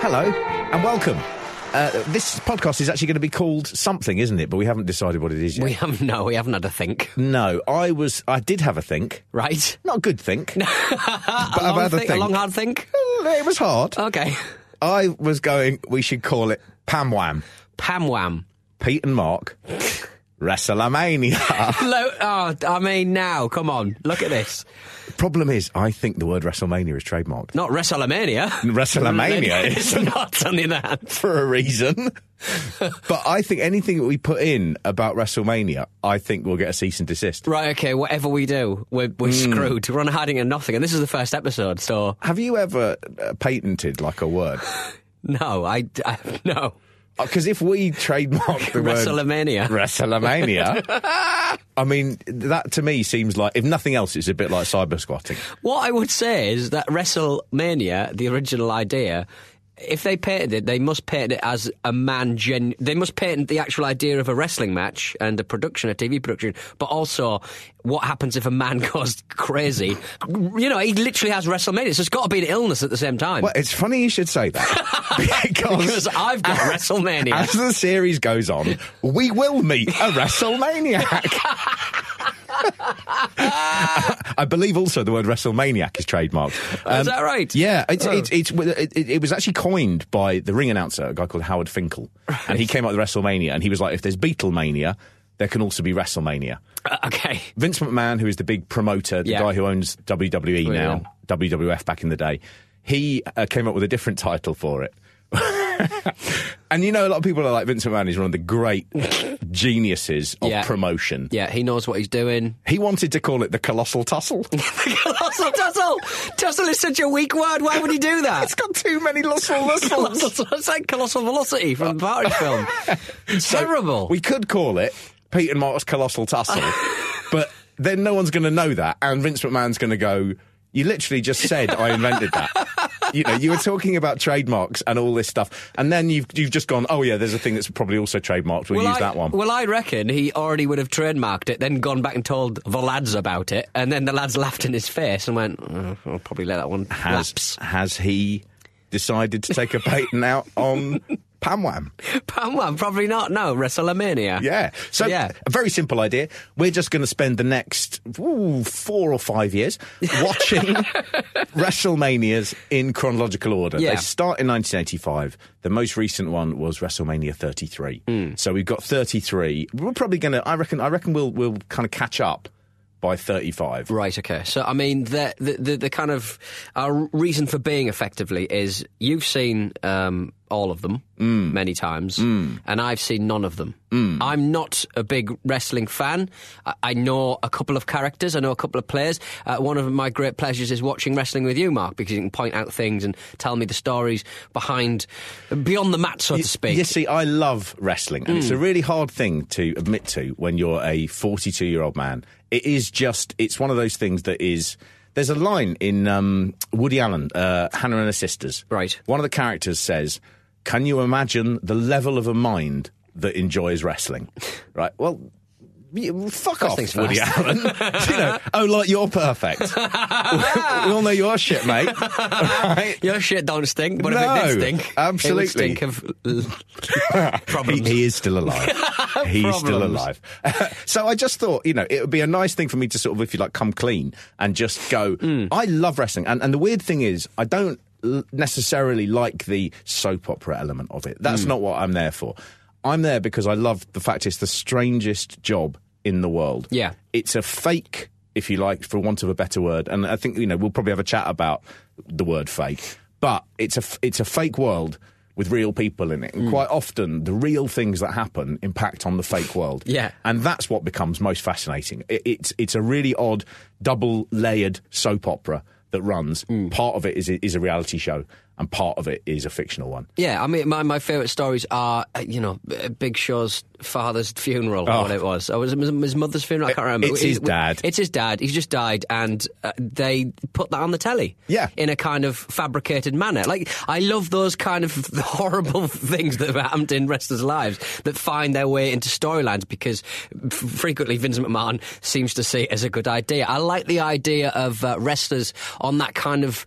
Hello and welcome. Uh, this podcast is actually going to be called something, isn't it? But we haven't decided what it is yet. We haven't. No, we haven't had a think. no, I was. I did have a think. Right. Not a good think. a, I've had a think, a long hard think. It was hard. Okay. I was going. We should call it Pam Wham. Pam Wham. Pete and Mark. WrestleMania. Lo- oh, I mean, now, come on, look at this. Problem is, I think the word WrestleMania is trademarked Not WrestleMania. WrestleMania is. not on the other for a reason. but I think anything that we put in about WrestleMania, I think we'll get a cease and desist. Right, okay, whatever we do, we're, we're Hmm. screwed. We're on hiding and nothing. And this is the first episode, so Have you ever uh, patented like a word? no, I, I no. Uh, because if we trademark the word WrestleMania. WrestleMania, I mean, that to me seems like, if nothing else, it's a bit like cyber squatting. What I would say is that WrestleMania, the original idea, if they patented it, they must patent it as a man gen. They must patent the actual idea of a wrestling match and a production, a TV production, but also what happens if a man goes crazy. You know, he literally has WrestleMania, so it's got to be an illness at the same time. Well, it's funny you should say that. because, because I've got WrestleMania. as the series goes on, we will meet a WrestleManiac. I believe also the word WrestleManiac is trademarked. Um, is that right? Yeah, it's, Oh. it's, it's, it, it, was actually coined by the ring announcer, a guy called Howard Finkel. And he came up with WrestleMania, and he was like, if there's Beatlemania, there can also be WrestleMania. Uh, okay. Vince McMahon, who is the big promoter, the Yeah. guy who owns WWE Oh, now, WWF back in the day, he uh, came up with a different title for it. and you know, a lot of people are like Vince McMahon is one of the great geniuses of Yeah. promotion. Yeah, he knows what he's doing. He wanted to call it the Colossal Tussle. Colossal tussle! Tussle is such a weak word. Why would he do that? it's got too many. Colossal, it's like colossal velocity from the party film. Terrible. We could call it Pete and Mark's Colossal Tussle, but then no one's going to know that, and Vince McMahon's going to go. You literally just said I invented that. You know, you were talking about trademarks and all this stuff, and then you've you've just gone. Oh yeah, there's a thing that's probably also trademarked. We'll, use I, that one. Well, I reckon he already would have trademarked it, then gone back and told the lads about it, and then the lads laughed in his face and went, oh, "I'll probably let that one has lapse." has he decided to take a patent out on Pam Wham? Pam Wham, probably not. No, WrestleMania. Yeah. So Yeah. a very simple idea. We're just going to spend the next ooh, four or five years watching WrestleManias in chronological order. Yeah. They start in 1985. The most recent one was WrestleMania 33. Hmm. So we've got 33. We're probably going to. I reckon. I reckon we'll we'll kind of catch up by 35. Right. Okay. So, I mean, the the the, the kind of our reason for being effectively is you've seen um, all of them Mm. many times, and I've seen none of them. I'm not a big wrestling fan. I, I know a couple of characters. I know a couple of players. Uh, one of my great pleasures is watching wrestling with you, Mark, because you can point out things and tell me the stories behind, beyond the mat, so to speak. You see, I love wrestling, and it's a really hard thing to admit to when you're a 42 year old man. It is just, it's one of those things that is. There's a line in um, Woody Allen, uh, Hannah and her Sisters. Right. One of the characters says, Can you imagine the level of a mind that enjoys wrestling? right. Well, Fuck off, Woody. Allen. you know, oh, like you're perfect. we all know you're shit, mate. Right? Your shit don't stink, but if it did stink, absolutely. stink of He, problems. he is still alive. He's still alive. so I just thought, you know, it would be a nice thing for me to sort of, if you like, come clean and just go. Mm. I love wrestling, and and the weird thing is, I don't necessarily like the soap opera element of it. That's Mm. not what I'm there for. I'm there because I love the fact it's the strangest job in the world. Yeah. it's a fake, if you like, for want of a better word. And I think you know we'll probably have a chat about the word fake, but it's a it's a fake world with real people in it, Mm. and quite often the real things that happen impact on the fake world. Yeah. and that's what becomes most fascinating. It, it's it's a really odd double layered soap opera that runs. Mm. Part of it is is a reality show, and part of it is a fictional one. Yeah, I mean, my, my favourite stories are, uh, you know, Big Show's father's funeral, Oh. what it was. Or was it his- his mother's funeral? I can't remember. It's his dad. It's his dad. He's just died, and uh, they put that on the telly. Yeah. In a kind of fabricated manner. Like, I love those kind of horrible things that have happened in wrestlers' lives that find their way into storylines because f- frequently Vince McMahon seems to see it as a good idea. I like the idea of uh, wrestlers on that kind of,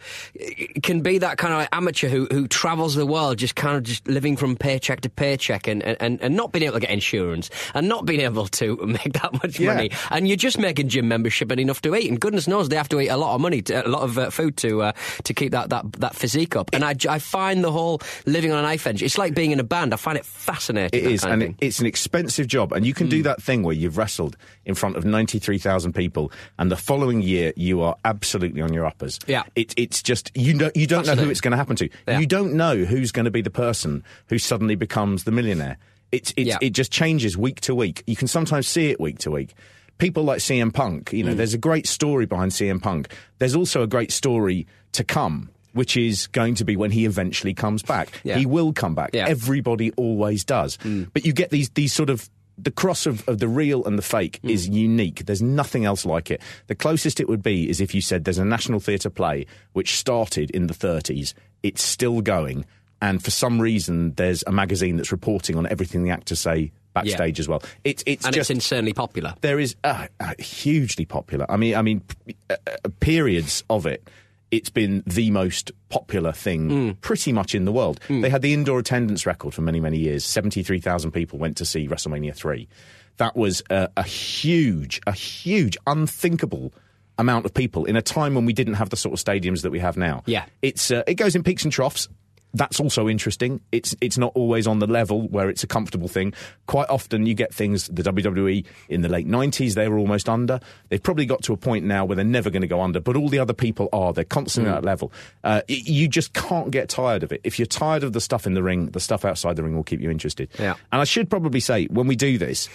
can be that kind of like amateur who, who travels the world just kind of just living from paycheck to paycheck and, and, and not being able to get insurance and not being able to make that much Yeah. money. And you're just making gym membership and enough to eat. And goodness knows they have to eat a lot of money, to, a lot of uh, food to uh, to keep that, that, that physique up. And I, I find the whole living on a knife edge, it's like being in a band. I find it fascinating. It is, and it, it's an expensive job. And you can do that thing where you've wrestled in front of 93,000 people, and the following year you are absolutely on your uppers. Yeah. It, it's just, you, don't you don't know who it's going to happen to. Yeah. You don't know who's going to be the person who suddenly becomes the millionaire. It's, it's, Yeah. It just changes week to week. You can sometimes see it week to week. People like CM Punk, Mm. you know, there's a great story behind CM Punk. There's also a great story to come. Which is going to be when he eventually comes back. Yeah. He will come back. Yeah. Everybody always does. But you get these these sort of the cross of, of the real and the fake is unique. There's nothing else like it. The closest it would be is if you said there's a National Theatre play which started in the 30s, it's still going, and for some reason there's a magazine that's reporting on everything the actors say backstage as well. It's it's and just it's insanely popular. there is uh, uh, hugely popular. I mean, I mean, p- uh, uh, periods of it. It's been the most popular thing pretty much in the world. They had the indoor attendance record for many, many years. 73,000 people went to see WrestleMania 3. That was a, a huge, a huge, unthinkable amount of people in a time when we didn't have the sort of stadiums that we have now. Yeah. It's, uh, it goes in peaks and troughs. That's also interesting. It's it's not always on the level where it's a comfortable thing. Quite often, you get things. The WWE in the late '90s, they were almost under. They've probably got to a point now where they're never going to go under. But all the other people are. They're constantly at that level. Uh, you just can't get tired of it. If you're tired of the stuff in the ring, the stuff outside the ring will keep you interested. Yeah. And I should probably say when we do this,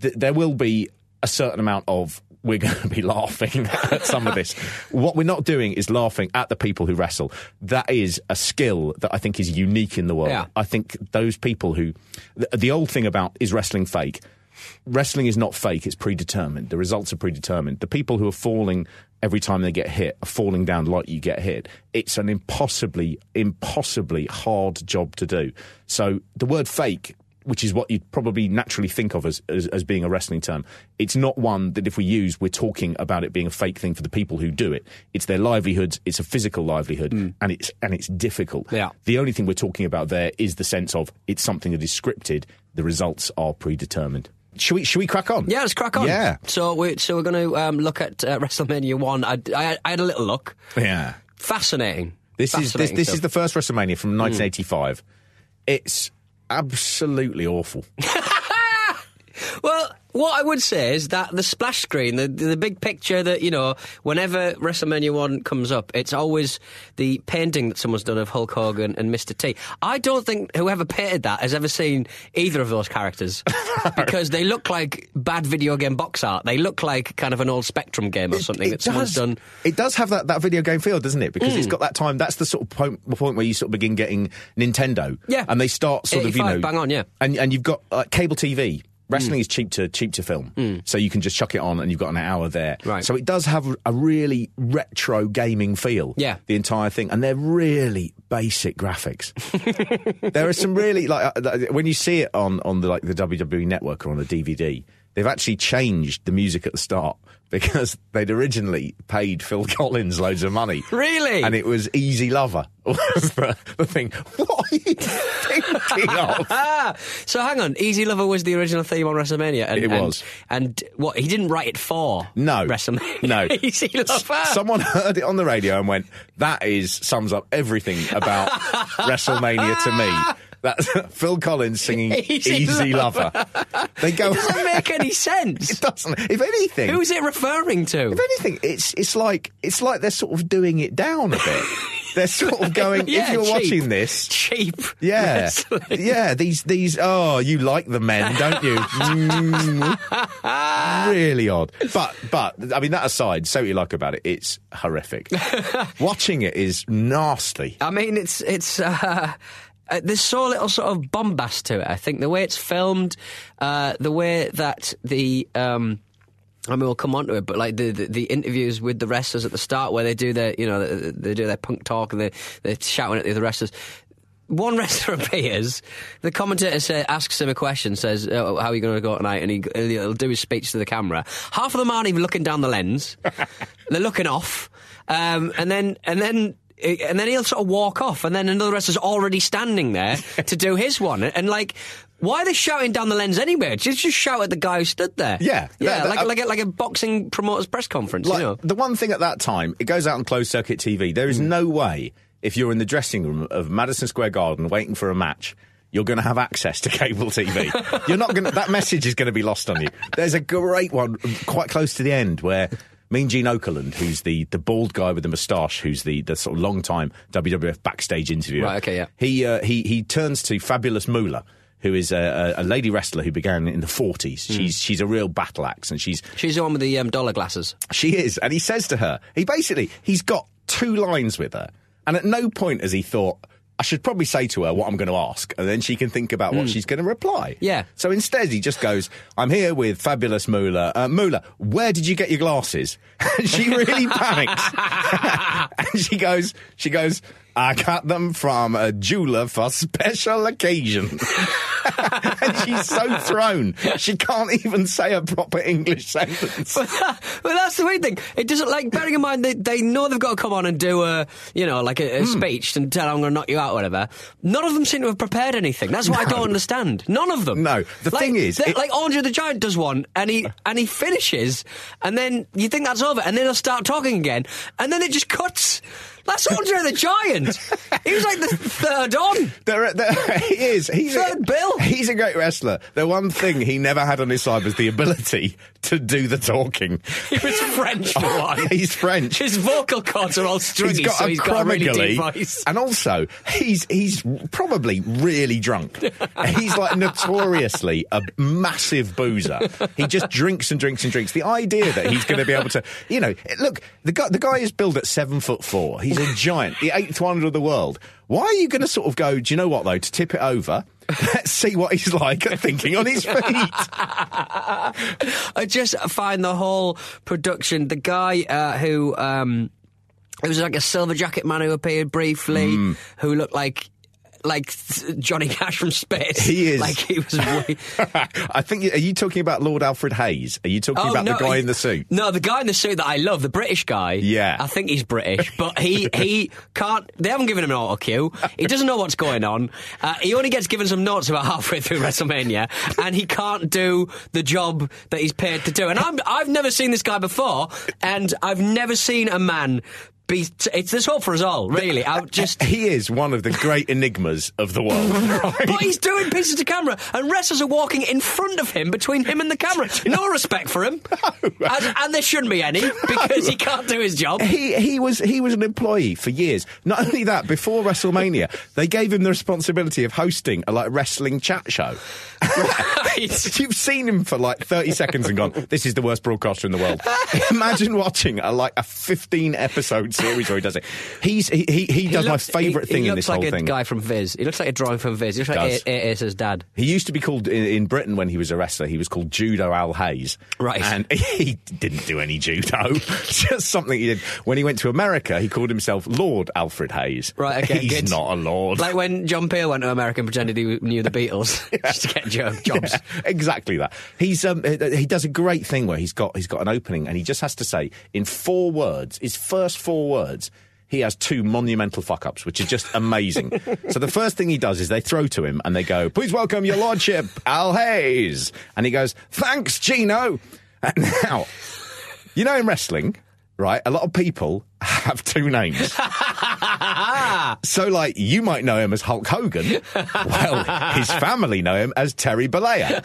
th- there will be a certain amount of we're going to be laughing at some of this. What we're not doing is laughing at the people who wrestle. That is a skill that I think is unique in the world. Yeah. I think those people who the, the old thing about is wrestling fake. Wrestling is not fake, it's predetermined. The results are predetermined. The people who are falling every time they get hit are falling down like you get hit. It's an impossibly, impossibly hard job to do. So the word fake which is what you'd probably naturally think of as, as, as being a wrestling term. It's not one that if we use, we're talking about it being a fake thing for the people who do it. It's their livelihoods, it's a physical livelihood, and it's and it's difficult. Yeah. The only thing we're talking about there is the sense of it's something that is scripted, the results are predetermined. Should we, should we crack on? Yeah, let's crack on. Yeah. So we're, so we're going to um, look at uh, WrestleMania 1. I, I, I had a little look. Yeah. Fascinating. This is this, this is the first WrestleMania from 1985. It's absolutely awful. Well, what I would say is that the splash screen, the the big picture that you know, whenever WrestleMania one comes up, it's always the painting that someone's done of Hulk Hogan and Mr. T. I don't think whoever painted that has ever seen either of those characters because they look like bad video game box art. They look like kind of an old Spectrum game or something that someone's does, done. It does have that, that video game feel, doesn't it? Because it's got that time. That's the sort of point, point where you sort of begin getting Nintendo. Yeah. and they start sort of you know bang on, yeah. And and you've got uh, cable TV. Mm. Wrestling is cheap to cheap to film, so you can just chuck it on and you've got an hour there. Right. So it does have a really retro gaming feel. Yeah. the entire thing, and they're really basic graphics. there are some really like uh, uh, when you see it on on the like the WWE network or on a DVD. they've actually changed the music at the start because they'd originally paid Phil Collins loads of money. Really? And it was Easy Lover was the, the thing. What are you thinking of? Ah, so hang on. Easy Lover was the original theme on WrestleMania. And, It was. And, what? He didn't write it for No. WrestleMania. No. Easy Lover. Someone heard it on the radio and went, that is sums up everything about WrestleMania to me. That's Phil Collins singing Easy Easy, Lover. Lover. They go. It doesn't make any sense. it doesn't. If anything, Who's it referring to? if anything, it's it's like it's like they're sort of doing it down a bit. they're sort of going. Yeah, if you're cheap. watching this, Cheap. yeah, wrestling. yeah. These these. Oh, you like the men, don't you? Mm. really odd. But but I mean that aside, say what you like about it, it's horrific. Watching it is nasty. I mean, it's it's. Uh, uh, there's so little sort of bombast to it. I think the way it's filmed, uh, the way that the. Um, I mean, we'll come on to it, but like the, the the interviews with the wrestlers at the start, where they do their, you know, they, they do their punk talk and they they're shouting at the other wrestlers. One wrestler appears, the commentator say, asks him a question, says, oh, "How are you going to go tonight?" And he, he'll do his speech to the camera. Half of them aren't even looking down the lens; they're looking off, um, and then and then. And then he'll sort of walk off, and then another wrestler's already standing there to do his one. And like, why are they shouting down the lens anyway? Just just shout at the guy who stood there. Yeah, yeah, that- that- like like a, like a boxing promoter's press conference. Like, you know, the one thing at that time, it goes out on closed circuit TV. There is Mm. no way if you're in the dressing room of Madison Square Garden waiting for a match. You're going to have access to cable TV. You're not going to, that message is going to be lost on you. There's a great one quite close to the end where Mean Gene Okerlund, who's the, the bald guy with the moustache, who's the, the sort of long time WWF backstage interviewer. Right, okay, yeah. He, uh, he, he turns to Fabulous Moolah, who is a, a, lady wrestler who began in the 40s. Hmm. She's, she's a real battle axe and she's, she's the one with the um, dollar glasses. she is. And he says to her, he basically, he's got two lines with her. And at no point has he thought, I should probably say to her what I'm going to ask, and then she can think about what she's going to reply. Yeah. So instead, he just goes, I'm here with fabulous Moolah. Uh, Moolah, where did you get your glasses? And she really panics. and she goes, she goes, I got them from a jeweler for special occasion. and she's so thrown, she can't even say a proper English sentence. well, that's the weird thing. It doesn't like bearing in mind they, they know they've got to come on and do a you know like a, a Hmm. speech and tell I'm going to knock you out or whatever. None of them seem to have prepared anything. That's what I don't understand. None of them. No. The Like, thing is, it- like Andre the Giant does one and he and he finishes and then you think that's over and then he'll start talking again and then it just cuts. That's Andre the Giant. He was like the third on. There, there, he is. He's Third a, Bill. He's a great wrestler. The one thing he never had on his side was the ability to do the talking. He was French for one. He's French. His vocal cords are all stringy, He's got so a he's got a really deep voice. and also he's he's probably really drunk. he's like notoriously a massive boozer. He just drinks and drinks and drinks. The idea that he's going to be able to, you know, look, the guy the guy is billed at seven foot four. He's a giant, the eighth wonder of the world. Why are you going to sort of go? Do you know what though? To tip it over. Let's see what he's like at thinking on his feet. I just find the whole production. The guy uh, who um, it was like a silver jacket man who appeared briefly, Hmm. who looked like like Johnny Cash from space. He is. like he was. Way... I think. Are you talking about Lord Alfred Hayes? Are you talking Oh, about no, the guy he- in the suit? No, the guy in the suit that I love, the British guy. Yeah. I think he's British, but he he can't. They haven't given him an auto cue. He doesn't know what's going on. Uh, he only gets given some notes about halfway through WrestleMania, and he can't do the job that he's paid to do. And I'm I've never seen this guy before, and I've never seen a man. Be, it's there's hope for us all, really. Uh, I uh, just He is one of the great enigmas of the world. But he's doing pieces to camera, and wrestlers are walking in front of him, between him and the camera. No respect for him, and, and there shouldn't be any because he can't do his job. He he was he was an employee for years. Not only that, before WrestleMania, they gave him the responsibility of hosting a like wrestling chat show. Right. You've seen him for like thirty seconds and gone, "This is the worst broadcaster in the world." Imagine watching a like a fifteen episode series where he does it. He's he he, he does looks- my favourite he- thing he in this like whole a thing. guy from Viz. He looks like a drawing from Viz. He looks like Does. A- A- Ace's dad. He used to be called in, in Britain when he was a wrestler. He was called Judo Al Hayes, Right. And he didn't do any judo, just something he did. When he went to America, he called himself Lord Alfred Hayes. Right, okay, he's good. not a lord. Like when John Peel went to America and pretended he knew the Beatles just to get jo- jobs. exactly that. He's um, he does a great thing where he's got he's got an opening and he just has to say in four words, his first four words. He has two monumental fuck ups, which are just amazing. so the first thing he does is they throw to him and they go, "Please welcome your lordship, Al Hayes," and he goes, "Thanks, Gino." And now, you know, in wrestling, right? A lot of people have two names. so, like, you might know him as Hulk Hogan. Well, his family know him as Terry Bollea.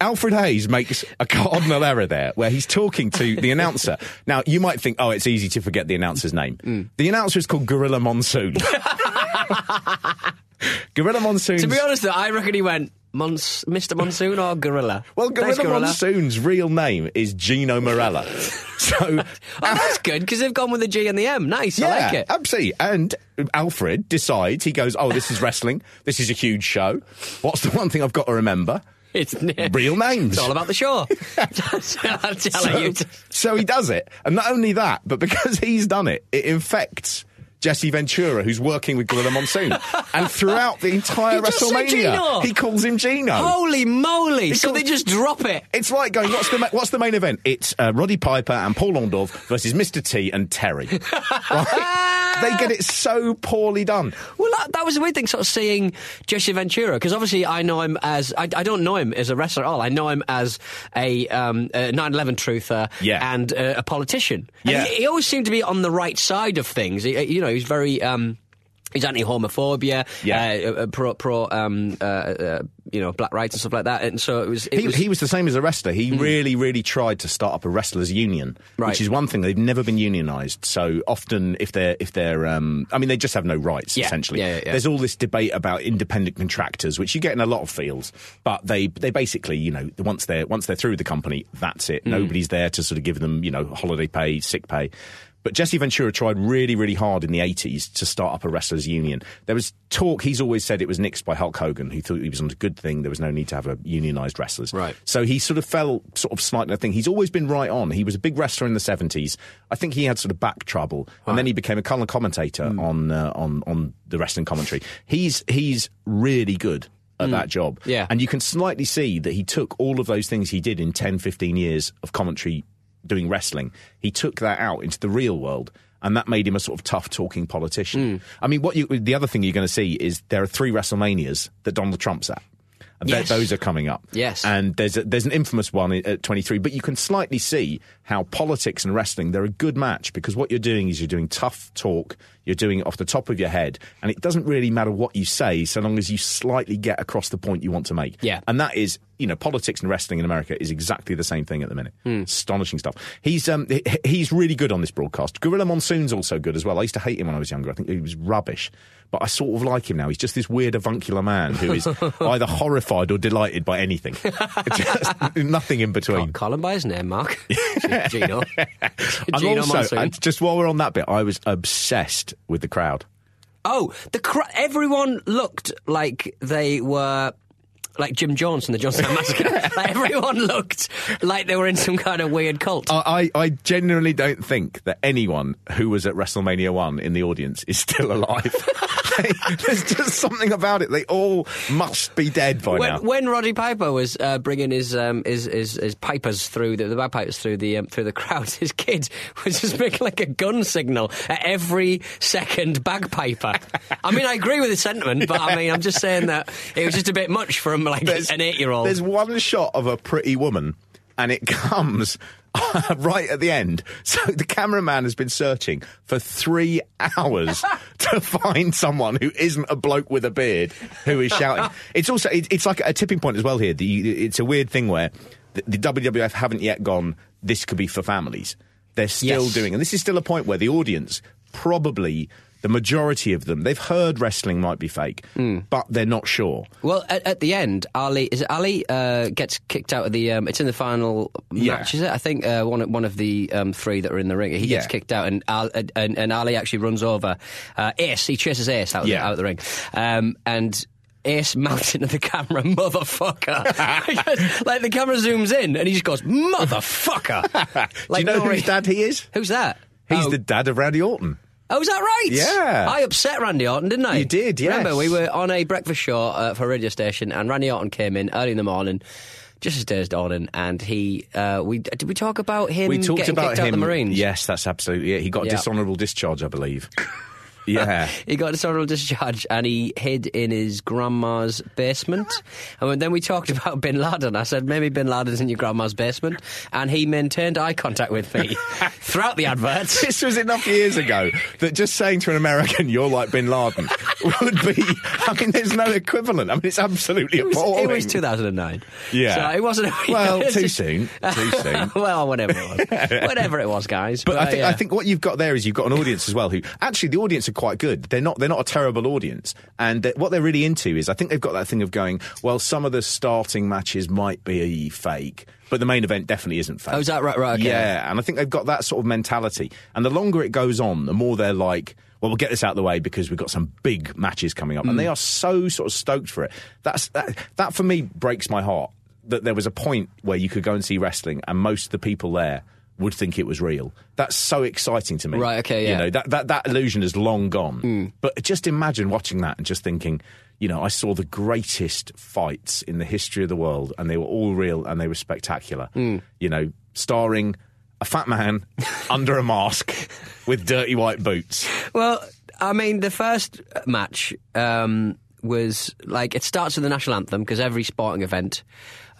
Alfred Hayes makes a cardinal error there where he's talking to the announcer. Now, you might think, oh, it's easy to forget the announcer's name. Mm. The announcer is called Gorilla Monsoon. Gorilla Monsoon. To be honest, though, I reckon he went Mons- Mr. Monsoon or Gorilla. well, Thanks, Gorilla Monsoon's real name is Gino Marella. so, Oh, that's good because they've gone with the G and the M. Nice, I like it. absolutely. And Alfred decides, he goes, oh, this is wrestling. This is a huge show. What's the one thing I've got to remember? It's Real names. It's all about the show. I'm telling so, you. so he does it. And not only that, but because he's done it, it infects Jesse Ventura, who's working with Gorilla Monsoon. and throughout the entire He just said Gino. WrestleMania, he calls him Gino. Holy moly! So calls- they just drop it. It's like going, what's the ma- what's the main event? It's uh, Roddy Piper and Paul Orndorff versus Mr. T and Terry. right? They get it so poorly done. Well, that, that was the weird thing, sort of seeing Jesse Ventura, because obviously I know him as, I, I don't know him as a wrestler at all. I know him as a um, 9-11 truther Yeah. and uh, a politician. And Yeah. he, he always seemed to be on the right side of things. He- you know, he's very... Um, He's anti-homophobia, Yeah. uh, uh, pro, pro um, uh, uh, you know, black rights and stuff like that. And so it was. It He, was he was the same as a wrestler. He really, really tried to start up a wrestlers' union, Right. which is one thing they've never been unionised. So often, if they're if they're, um, I mean, they just have no rights. Yeah. Essentially, Yeah, yeah, there's all this debate about independent contractors, which you get in a lot of fields. But they they basically, you know, once they're once they're through the company, that's it. Nobody's there to sort of give them, you know, holiday pay, sick pay. But Jesse Ventura tried really, really hard in the 80s to start up a wrestlers' union. There was talk, he's always said it was nixed by Hulk Hogan, who thought he was on a good thing. There was no need to have a unionised wrestlers. Right. So he sort of fell sort of slightly. I think he's always been right on. He was a big wrestler in the seventies. I think he had sort of back trouble, and then he became a colour commentator Hmm. on uh, on on the wrestling commentary. He's he's really good at that job. Yeah. and you can slightly see that he took all of those things he did in 10, 15 years of commentary doing wrestling. He took that out into the real world. And that made him a sort of tough talking politician. Hmm. I mean, what you, the other thing you're going to see is there are three WrestleManias that Donald Trump's at. Yes. Those are coming up. Yes. And there's a, there's an infamous one at 23, but you can slightly see how politics and wrestling they're a good match because what you're doing is you're doing tough talk, you're doing it off the top of your head, and it doesn't really matter what you say so long as you slightly get across the point you want to make. Yeah. And that is, you know, politics and wrestling in America is exactly the same thing at the minute. Hmm. Astonishing stuff. He's um he's really good on this broadcast. Gorilla Monsoon's also good as well. I used to hate him when I was younger. I think he was rubbish. But I sort of like him now. He's just this weird avuncular man who is either horrified or delighted by anything. just nothing in between. Call him by his name, Mark. Gino. Gino also, Monsoon. and just while we're on that bit, I was obsessed with the crowd. Oh, the cra- everyone looked like they were like Jim Jones from the Jonestown Massacre. like everyone looked like they were in some kind of weird cult. I, I genuinely don't think that anyone who was at WrestleMania 1 in the audience is still alive. There's just something about it. They all must be dead by now. when, when Roddy Piper was uh, bringing his, um, his his his pipers through the, the bagpipers through the um, through the crowd, his kid was just making like a gun signal at every second bagpiper. I mean, I agree with the sentiment, but I mean, I'm just saying that it was just a bit much from like an eight year old. There's one shot of a pretty woman, and it comes right at the end. So the cameraman has been searching for three hours to find someone who isn't a bloke with a beard who is shouting. It's also it, it's like a tipping point as well here. The, it's a weird thing where the, the WWF haven't yet gone. This could be for families. They're still Yes. doing, and this is still a point where the audience probably. The majority of them, they've heard wrestling might be fake, Hmm. but they're not sure. Well, at, at the end, Ali is it Ali uh, gets kicked out of the. Um, it's in the final Yeah. match, is it? I think uh, one of- one of the um, three that are in the ring. He gets Yeah. kicked out, and, and and Ali actually runs over uh, Ace. He chases Ace out, of the- out of the ring, um, and. Ace mounts into the camera, motherfucker. like the camera zooms in and he just goes, motherfucker. Do you know no whose dad he is? Who's that? He's Oh, the dad of Randy Orton. Oh, is that right? Yeah. I upset Randy Orton, didn't I? You did, yes. Remember, we were on a breakfast show uh, for a radio station, and Randy Orton came in early in the morning, just as day's dawning, and he, uh, we did we talk about him We talked getting about him. of the Marines? Yes, that's absolutely it. He got Yeah. dishonourable discharge, I believe. Yeah. He got dishonorable discharge and he hid in his grandma's basement. And then we talked about Bin Laden. I said, maybe Bin Laden's in your grandma's basement. And he maintained eye contact with me throughout the adverts. This was enough years ago that just saying to an American, you're like Bin Laden, would be, I mean, there's no equivalent. I mean, it's absolutely It was, appalling. it was 2009. Yeah. So it wasn't. Well, too just- soon. Too soon. well, whatever it was. whatever it was, guys. But I think yeah. I think what you've got there is you've got an audience as well who actually the audience quite good. They're not they're not a terrible audience, and they- what they're really into is I think they've got that thing of going well. Some of the starting matches might be fake, but the main event definitely isn't fake. Oh, is that right? Right, okay. Yeah, and I think they've got that sort of mentality. And the longer it goes on, the more they're like. Well, we'll get this out of the way because we've got some big matches coming up, and Mm. they are so sort of stoked for it. That's that, that for me breaks my heart. That there was a point where you could go and see wrestling, and most of the people there would think it was real. That's so exciting to me. Right, okay, You yeah. Hmm. know that that that illusion is long gone. But just imagine watching that and just thinking, you know, I saw the greatest fights in the history of the world, and they were all real and they were spectacular. Hmm. You know, starring a fat man under a mask with dirty white boots. Well, I mean, the first match um, was like it starts with the national anthem because every sporting event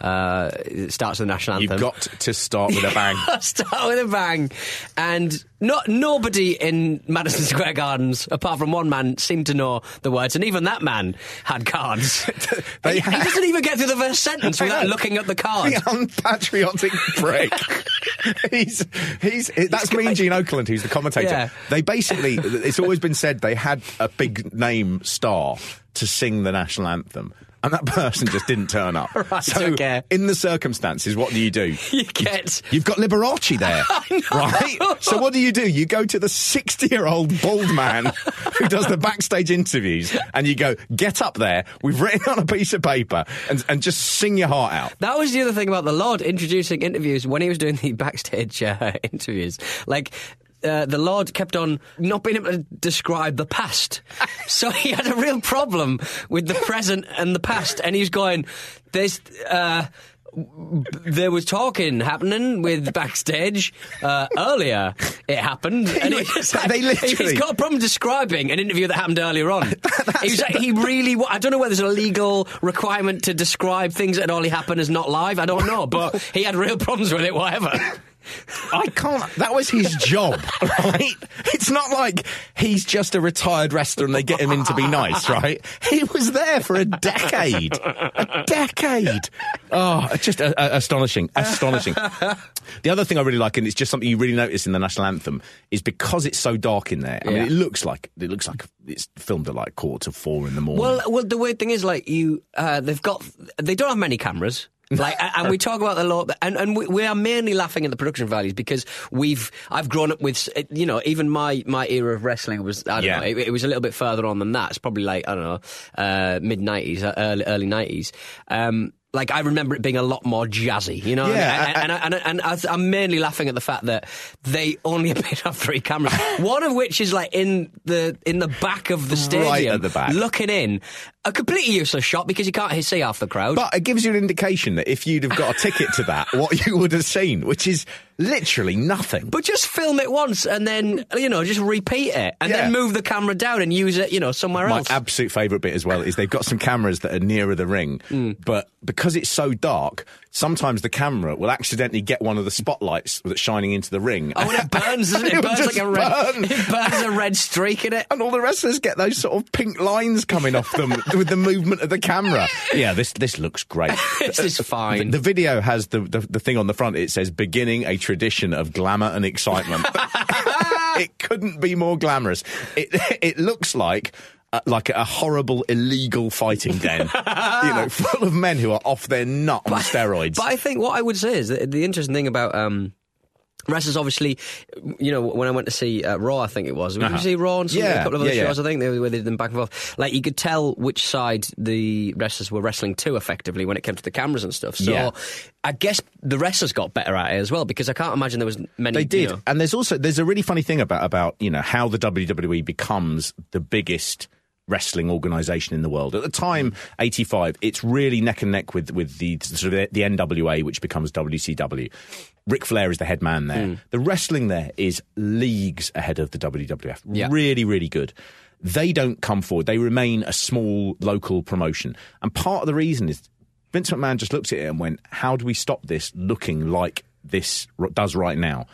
uh, it starts with the national anthem. You've got to start with a bang. start with a bang, and not nobody in Madison Square Gardens, apart from one man, seemed to know the words, and even that man had cards. They he, had- he doesn't even get through the first sentence without looking at the cards. The unpatriotic prick. he's he's that's me and Gene Okerlund, who's the commentator. Yeah. They basically, it's always been said they had a big name star to sing the national anthem. And that person just didn't turn up. Right, so, okay. in the circumstances, what do you do? You get. You've got Liberace there, right? So what do you do? You go to the 60-year-old bald man who does the backstage interviews, and you go, "Get up there. We've written on a piece of paper, and, and just sing your heart out." That was the other thing about the Lord introducing interviews when he was doing the backstage uh, interviews. Like, uh, the Lord kept on not being able to describe the past. so he had a real problem with the present and the past. And he's going, there's. Uh, there was talking happening with backstage uh, earlier. It happened, and he like, They literally- he's got a problem describing an interview that happened earlier on. he, was like, he really. I don't know whether there's a legal requirement to describe things that had only happened as not live. I don't know, but he had real problems with it. Whatever. I can't. That was his job, right? It's not like he's just a retired wrestler and they get him in to be nice, right? He was there for a decade. A decade. Oh, just uh, uh, astonishing. Astonishing. The other thing I really like, and it's just something you really notice in the national anthem, is because it's so dark in there. I mean, Yeah. it looks like it looks like it's filmed at like quarter to four in the morning. Well, well, the weird thing is, like you, uh, they've got, they don't have many cameras. Like, and we talk about the law, and, and we, we are mainly laughing at the production values because we've, I've grown up with, you know, even my, my era of wrestling was, I don't Yeah. know, it, it was a little bit further on than that. It's probably like, I don't know, uh, mid 90s, uh, early, early 90s. Um, like I remember it being a lot more jazzy, you know. Yeah, and, and, and, and, and I th- I'm mainly laughing at the fact that they only appear to have three cameras. One of which is like in the in the back of the stadium, Right at the back. looking in. A completely useless shot because you can't see half the crowd. But it gives you an indication that if you'd have got a ticket to that, what you would have seen, which is literally nothing. But just film it once and then, you know, just repeat it and Yeah. then move the camera down and use it, you know, somewhere My else. My absolute favourite bit as well is they've got some cameras that are nearer the ring, Mm. but because it's so dark, sometimes the camera will accidentally get one of the spotlights that's shining into the ring. oh, and it burns, doesn't it? It It'll burns like a red, burn. it burns a red streak in it. And all the wrestlers get those sort of pink lines coming off them with the movement of the camera. Yeah, this this looks great. This is uh, fine. The video has the, the the thing on the front. It says "beginning a tradition of glamour and excitement." it couldn't be more glamorous. It it looks like. Uh, like a horrible illegal fighting den, you know, full of men who are off their nut on steroids. But I think what I would say is that the interesting thing about um, Wrestlers obviously, you know, when I went to see uh, Raw, I think it was. Did Uh-huh. you see Raw and some, Yeah, a couple of other yeah, yeah. shows? I think they, where they did them back and forth. Like you could tell which side the wrestlers were wrestling to effectively when it came to the cameras and stuff. So Yeah. I guess the wrestlers got better at it as well because I can't imagine there was many. They you did, know- and there's also there's a really funny thing about about you know how the WWE becomes the biggest wrestling organization in the world. At the time, '85, it's really neck and neck with with the sort of the NWA, which becomes WCW. Ric Flair is the head man there. Hmm. The wrestling there is leagues ahead of the WWF. Yeah. Really, really good. They don't come forward. They remain a small local promotion, and part of the reason is Vince McMahon just looked at it and went, "How do we stop this looking like this does right now?"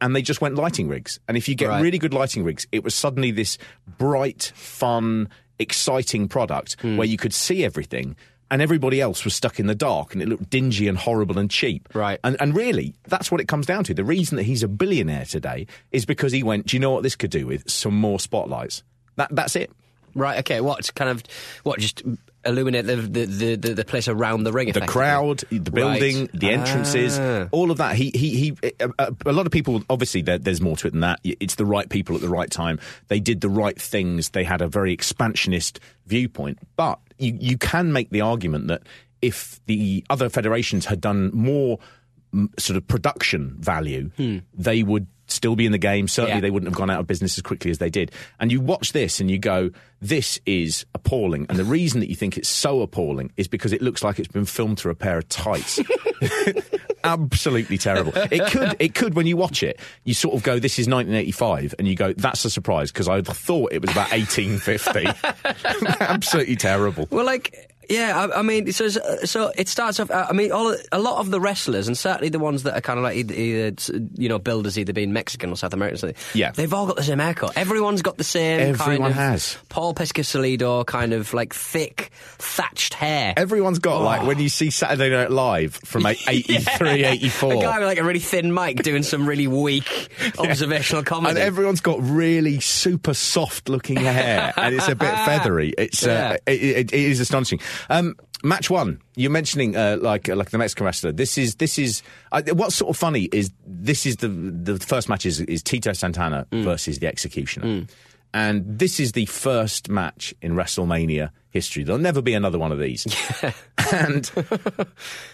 And they just went lighting rigs. And if you get Right. really good lighting rigs, it was suddenly this bright, fun, exciting product Hmm. where you could see everything. And everybody else was stuck in the dark, and it looked dingy and horrible and cheap. Right. And, and really, that's what it comes down to. The reason that he's a billionaire today is because he went, "Do you know what this could do with some more spotlights?" That that's it. Right. Okay. What kind of what just illuminate the the, the, the, the place around the ring? the crowd, the building, Right. the ah. entrances, Ah. all of that. He, he, he. A, a- a lot of people, obviously, there, there's more to it than that. It's the right people at the right time. They did the right things. They had a very expansionist viewpoint. But you, you can make the argument that if the other federations had done more sort of production value, hmm. they would still be in the game. Certainly. Yeah. they wouldn't have gone out of business as quickly as they did. And you watch this and you go, this is appalling. And the reason that you think it's so appalling is because it looks like it's been filmed through a pair of tights. Absolutely terrible. It could, it could, when you watch it, you sort of go, this is 1985, and you go, that's a surprise, because I thought it was about 1850. Absolutely terrible. Well, like, yeah, I, I mean, so so it starts off. uh, I mean, all a lot of the wrestlers, and certainly the ones that are kind of like either, either you know builders, either being Mexican or South American. or something, Yeah. they've all got the same haircut. Everyone's got the same. kind Everyone of has. Paul Pescasolido kind of like thick thatched hair. Everyone's got, like, Oh. when you see Saturday Night Live from like, 83, 84. A guy with like a really thin mic doing some really weak observational comedy. And everyone's got really super soft looking hair, and it's a bit feathery. It's uh, it, it, it is astonishing. Um, match one, you're mentioning uh, like uh, like the Mexican wrestler. This is this is uh, what's sort of funny is this is the the first match is, is Tito Santana Mm. versus the Executioner, and this is the first match in WrestleMania history. There'll never be another one of these. and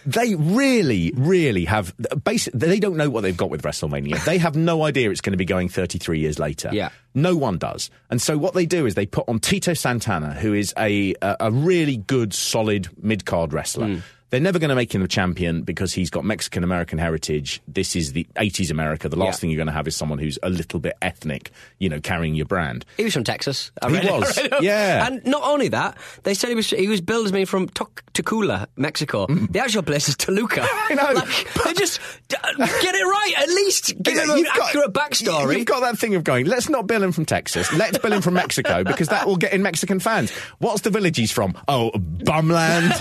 they really, really have. Basically, they don't know what they've got with WrestleMania. They have no idea it's going to be going 33 years later. Yeah. No one does. And so what they do is they put on Tito Santana, who is a a, a really good, solid mid card wrestler. Hmm. They're never going to make him a champion because he's got Mexican American heritage. This is the 80s America. The last Yeah. thing you're going to have is someone who's a little bit ethnic, you know, carrying your brand. He was from Texas. I He read it, I was, yeah. And not only that, they said he was he was billed as being from Toc- Tacula, Mexico. The actual place is Toluca. Mm. I know. Like, they just get it right. At least give him an got- accurate backstory. You've got that thing of going, let's not bill him from Texas, let's bill him from Mexico because that will get in Mexican fans. What's the village he's from? Oh, Bumland.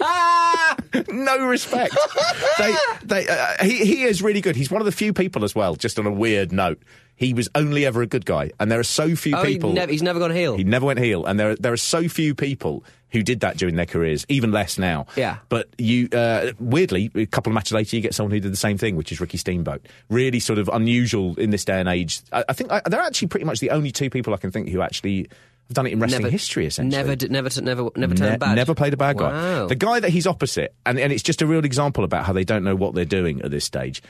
no respect. They, they, uh, he, he is really good. He's one of the few people as well, just on a weird note. He was only ever a good guy, and there are so few oh, he people. never, he's never gone heel. He never went heel, and there there are so few people who did that during their careers, even less now. Yeah. But you, uh, weirdly, a couple of matches later, you get someone who did the same thing, which is Ricky Steamboat. Really sort of unusual in this day and age. I, I think I, they're actually pretty much the only two people I can think who actually have done it in wrestling never, history. Essentially, Never, d- never, t- never, never Ne- turned bad. Never played a bad guy. Wow. The guy that he's opposite, and, and it's just a real example about how they don't know what they're doing at this stage.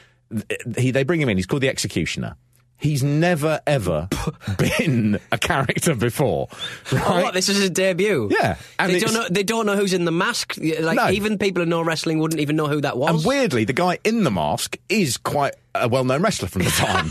He, they bring him in. He's called the Executioner. He's never ever been a character before, Oh, right? what, this is his debut. Yeah, and they don't know. They don't know who's in the mask. Like No. even people who know wrestling wouldn't even know who that was. And weirdly, the guy in the mask is quite a well-known wrestler from the time.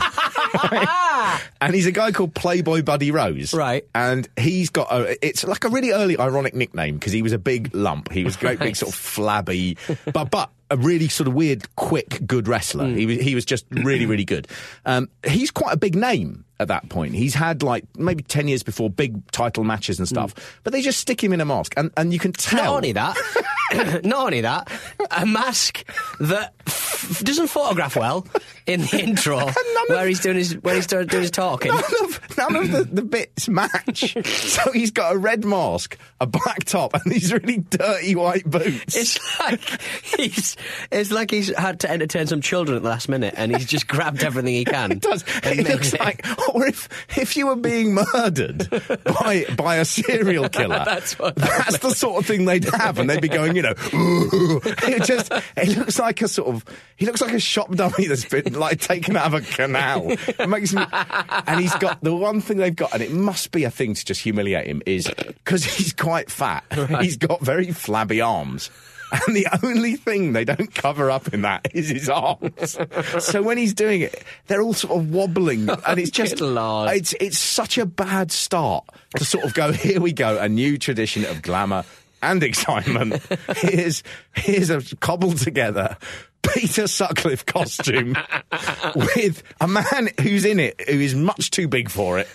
and he's a guy called Playboy Buddy Rose. Right. And he's got a, it's like a really early ironic nickname because he was a big lump. He was great, big sort of flabby, but but a really sort of weird, quick, good wrestler. Hmm. He was he was just really really good. Um, he's quite a big name at that point. He's had like maybe ten years before big title matches and stuff, hmm. but they just stick him in a mask, and and you can tell. Not only that, not only that, a mask that f- doesn't photograph well in the intro where he's doing his where he's doing his talking. None of, none of the, the bits match. so he's got a red mask, a black top, and these really dirty white boots. It's like he's it's like he's had to entertain some children at the last minute, and he's just grabbed everything he can. It does. It looks like, or if if you were being murdered by by a serial killer, That's that's the sort of thing they'd have, and they'd be going, you know, it just it looks like a sort of he looks like a shop dummy that's been like taken out of a canal. It makes me, and he's got the one thing they've got, and it must be a thing to just humiliate him is because he's quite fat. He's got very flabby arms. And the only thing they don't cover up in that is his arms. so when he's doing it, they're all sort of wobbling, and it's just it's it's such a bad start to sort of go. Here we go, a new tradition of glamour and excitement. here's here's a cobbled together Peter Sutcliffe costume with a man who's in it who is much too big for it,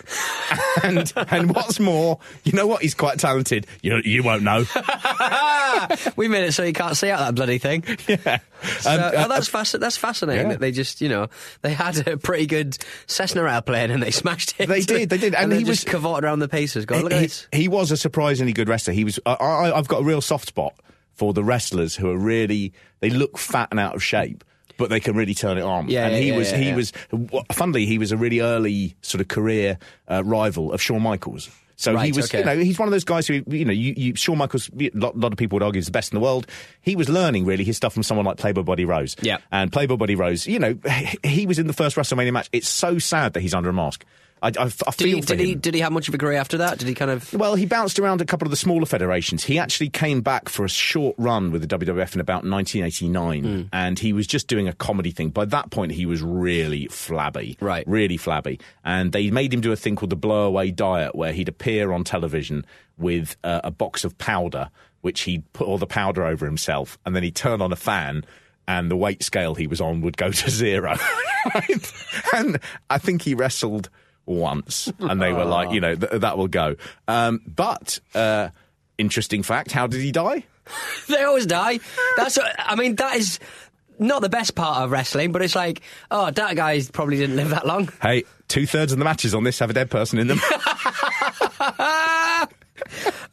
and and what's more, you know what? He's quite talented. You you won't know. we made it so you can't see out that bloody thing. Yeah. So, Um, oh, uh, that's fasc- That's fascinating. yeah. That they just, you know, they had a pretty good Cessna airplane and they smashed it. They did, they did, and they he was- cavorted around the paces. Go, look at he, this. he was a surprisingly good wrestler. He was. I, I, I've got a real soft spot for the wrestlers who are really. They look fat and out of shape. But they can really turn it on. Yeah, and he yeah, was yeah, he yeah. was funnily he was a really early sort of career uh, rival of Shawn Michaels. So he Right, was, okay. you know, he's one of those guys who, you know, you, you, Shawn Michaels, a lot, lot of people would argue is the best in the world. He was learning really his stuff from someone like Playboy Buddy Rose. Yeah. And Playboy Buddy Rose, you know, he was in the first WrestleMania match. It's so sad that he's under a mask. I, I, I Did feel he, for did, he, did he have much of a career after that? Did he kind of. Well, he bounced around a couple of the smaller federations. He actually came back for a short run with the WWF in about 1989, Hmm. and he was just doing a comedy thing. By that point, he was really flabby, Right. Really flabby, and they made him do a thing called the blow away diet, where he'd appear on television with uh, a box of powder, which he'd put all the powder over himself, and then he'd turn on a fan. And the weight scale he was on would go to zero. And I think he wrestled once, and they were like, you know, th- that will go. Um, but uh, interesting fact: how did he die? They always die. That's. what- I mean, that is not the best part of wrestling, but it's like, oh, that guy probably didn't live that long. Hey, two thirds of the matches on this have a dead person in them.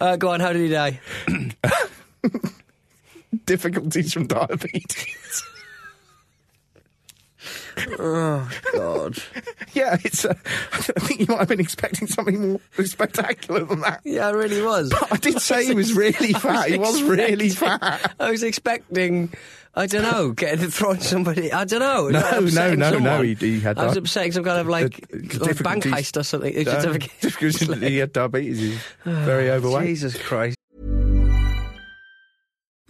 Uh, go on, how did he die? Difficulties from diabetes. God. yeah, it's. Uh, I think you might have been expecting something more spectacular than that. Yeah, it really was. But I did say he was really fat. He was really fat. I was expecting, I don't know, getting thrown somebody. I don't know. No, no, no, someone. no, he- he had I was upsetting some kind of like, like bank heist or something. It's just- just because he had diabetes, he's very overweight. Jesus Christ.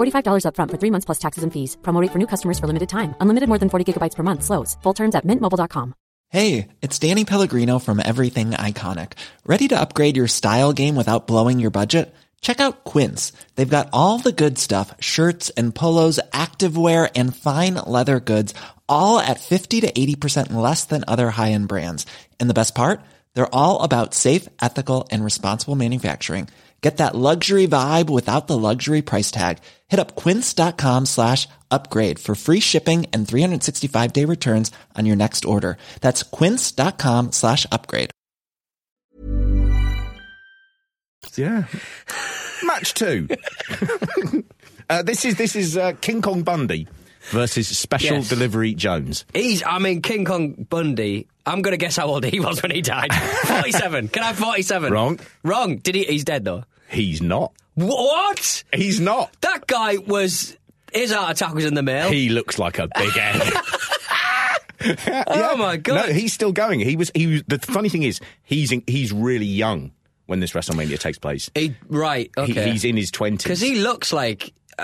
$45 upfront for three months plus taxes and fees. Promo rate for new customers for limited time. Unlimited more than 40 gigabytes per month. Slows. Full terms at mintmobile.com. Hey, it's Danny Pellegrino from Everything Iconic. Ready to upgrade your style game without blowing your budget? Check out Quince. They've got all the good stuff shirts and polos, activewear, and fine leather goods, all at 50 to 80% less than other high end brands. And the best part? They're all about safe, ethical, and responsible manufacturing. Get that luxury vibe without the luxury price tag. Hit up quince.com slash upgrade for free shipping and 365 day returns on your next order. That's quince.com slash upgrade. Yeah. Match two. uh, this is this is uh, King Kong Bundy versus Special Yes. Delivery Jones. He's, I mean, King Kong Bundy. I'm going to guess how old he was when he died. 47. Can I have 47? Wrong. Wrong. Did he? He's dead though. He's not. What? He's not. That guy was. His heart attack was in the mail. He looks like a big egg. oh my god! No, he's still going. He was. He was. The funny thing is, he's in, he's really young when this WrestleMania takes place. He- right. He- Okay. he's in his twenties. because he looks like uh,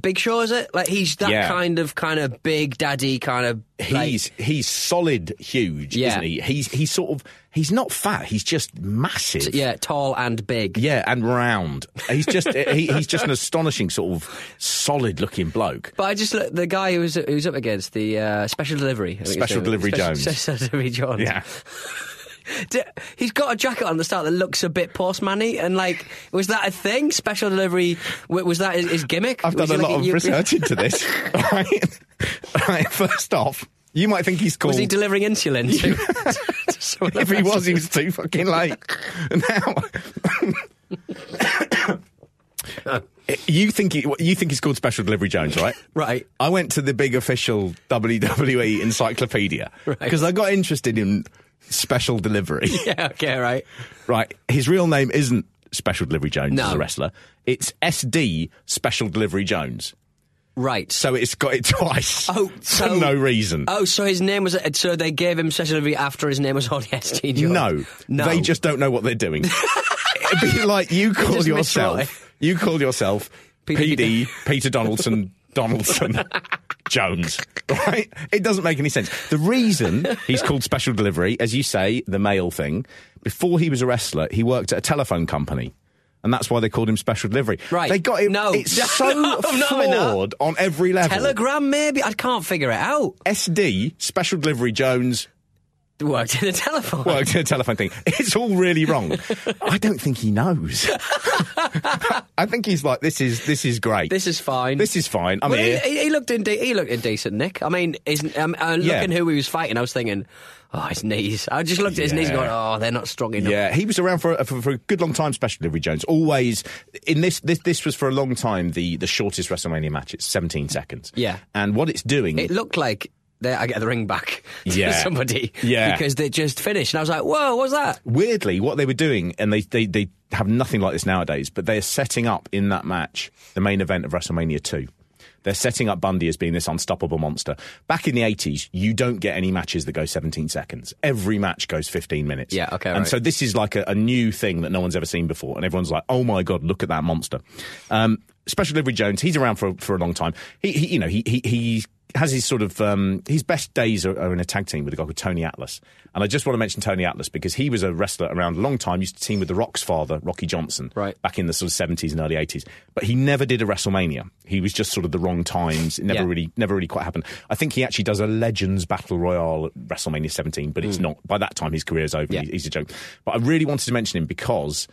Big Show. Is it like he's that Yeah. kind of kind of big daddy kind of? like- He's he's solid, huge, Yeah. isn't he? He's he's sort of he's not fat. He's just massive. yeah, tall and big. Yeah, and round. He's just he, he's just an astonishing sort of solid looking bloke. But I just look the guy who was who was up against the uh, special delivery. I think his Special Delivery Special- Jones. Special delivery Jones. Yeah. He's got a jacket on the start that looks a bit postman-y, and like, was that a thing? Special delivery? Was that his, gimmick? I've Was done a like lot of UPS research into this. right? right, first off, you might think he's called. Was he delivering insulin? To, to if he was, he was too fucking late. Now, you think he, you think he's called Special Delivery Jones, right? Right. I went to the big official WWE encyclopedia Right. because I got interested in special delivery. Yeah. Okay. Right. right. His real name isn't Special Delivery Jones No. as a wrestler. It's SD Special Delivery Jones. Right. So it's got it twice. Oh, for so- no reason. Oh, so his name was. So they gave him special delivery after his name was only SD Jones. No, no. they just don't know what they're doing. It'd be like you call yourself, you call yourself PD Peter Donaldson Donaldson Jones, right? It doesn't make any sense. The reason he's called Special Delivery, as you say, the mail thing. Before he was a wrestler, he worked at a telephone company. And that's why they called him Special Delivery. Right. They got it. No. It's so no, no, no. flawed on every level. Telegram, maybe I can't figure it out. SD, Special Delivery Jones, Worked in a telephone. worked in a telephone thing. It's all really wrong. I don't think he knows. I think he's like, this is this is great. This is fine. This is fine. I'm Well, here. he, he looked in. He looked in decent, Nick. I mean, his, um, uh, Yeah. looking who he was fighting, I was thinking, oh, his knees. I just looked at his knees, Yeah. going, oh, they're not strong enough. Yeah, he was around for, for for a good long time. Special Delivery Jones always in this this this was for a long time the the shortest WrestleMania match. It's 17 seconds. Yeah. and what it's doing. It looked like there, I get the ring back to Yeah. somebody. Yeah. because they just finished, and I was like, whoa, what's that? weirdly, what they were doing, and they, they, they have nothing like this nowadays, but they're setting up in that match the main event of WrestleMania 2. They're setting up Bundy as being this unstoppable monster. Back in the 80s, you don't get any matches that go 17 seconds. Every match goes 15 minutes. Yeah, okay, And right. so this is like a, a new thing that no one's ever seen before. And everyone's like, oh my God, look at that monster. Um, Special Delivery Jones, he's around for, for a long time. He, he you know, he, he, he has his sort of um, his best days are, are in a tag team with a guy called Tony Atlas, and I just want to mention Tony Atlas because he was a wrestler around a long time. Used to team with the Rock's father, Rocky Johnson, Right. back in the sort of seventies and early eighties. But he never did a WrestleMania. He was just sort of the wrong times. It never Yeah. really, never really quite happened. I think he actually does a Legends Battle Royale at WrestleMania 17, but it's not. By that time, his career's over. Hmm. Yeah. He's a joke. But I really wanted to mention him because.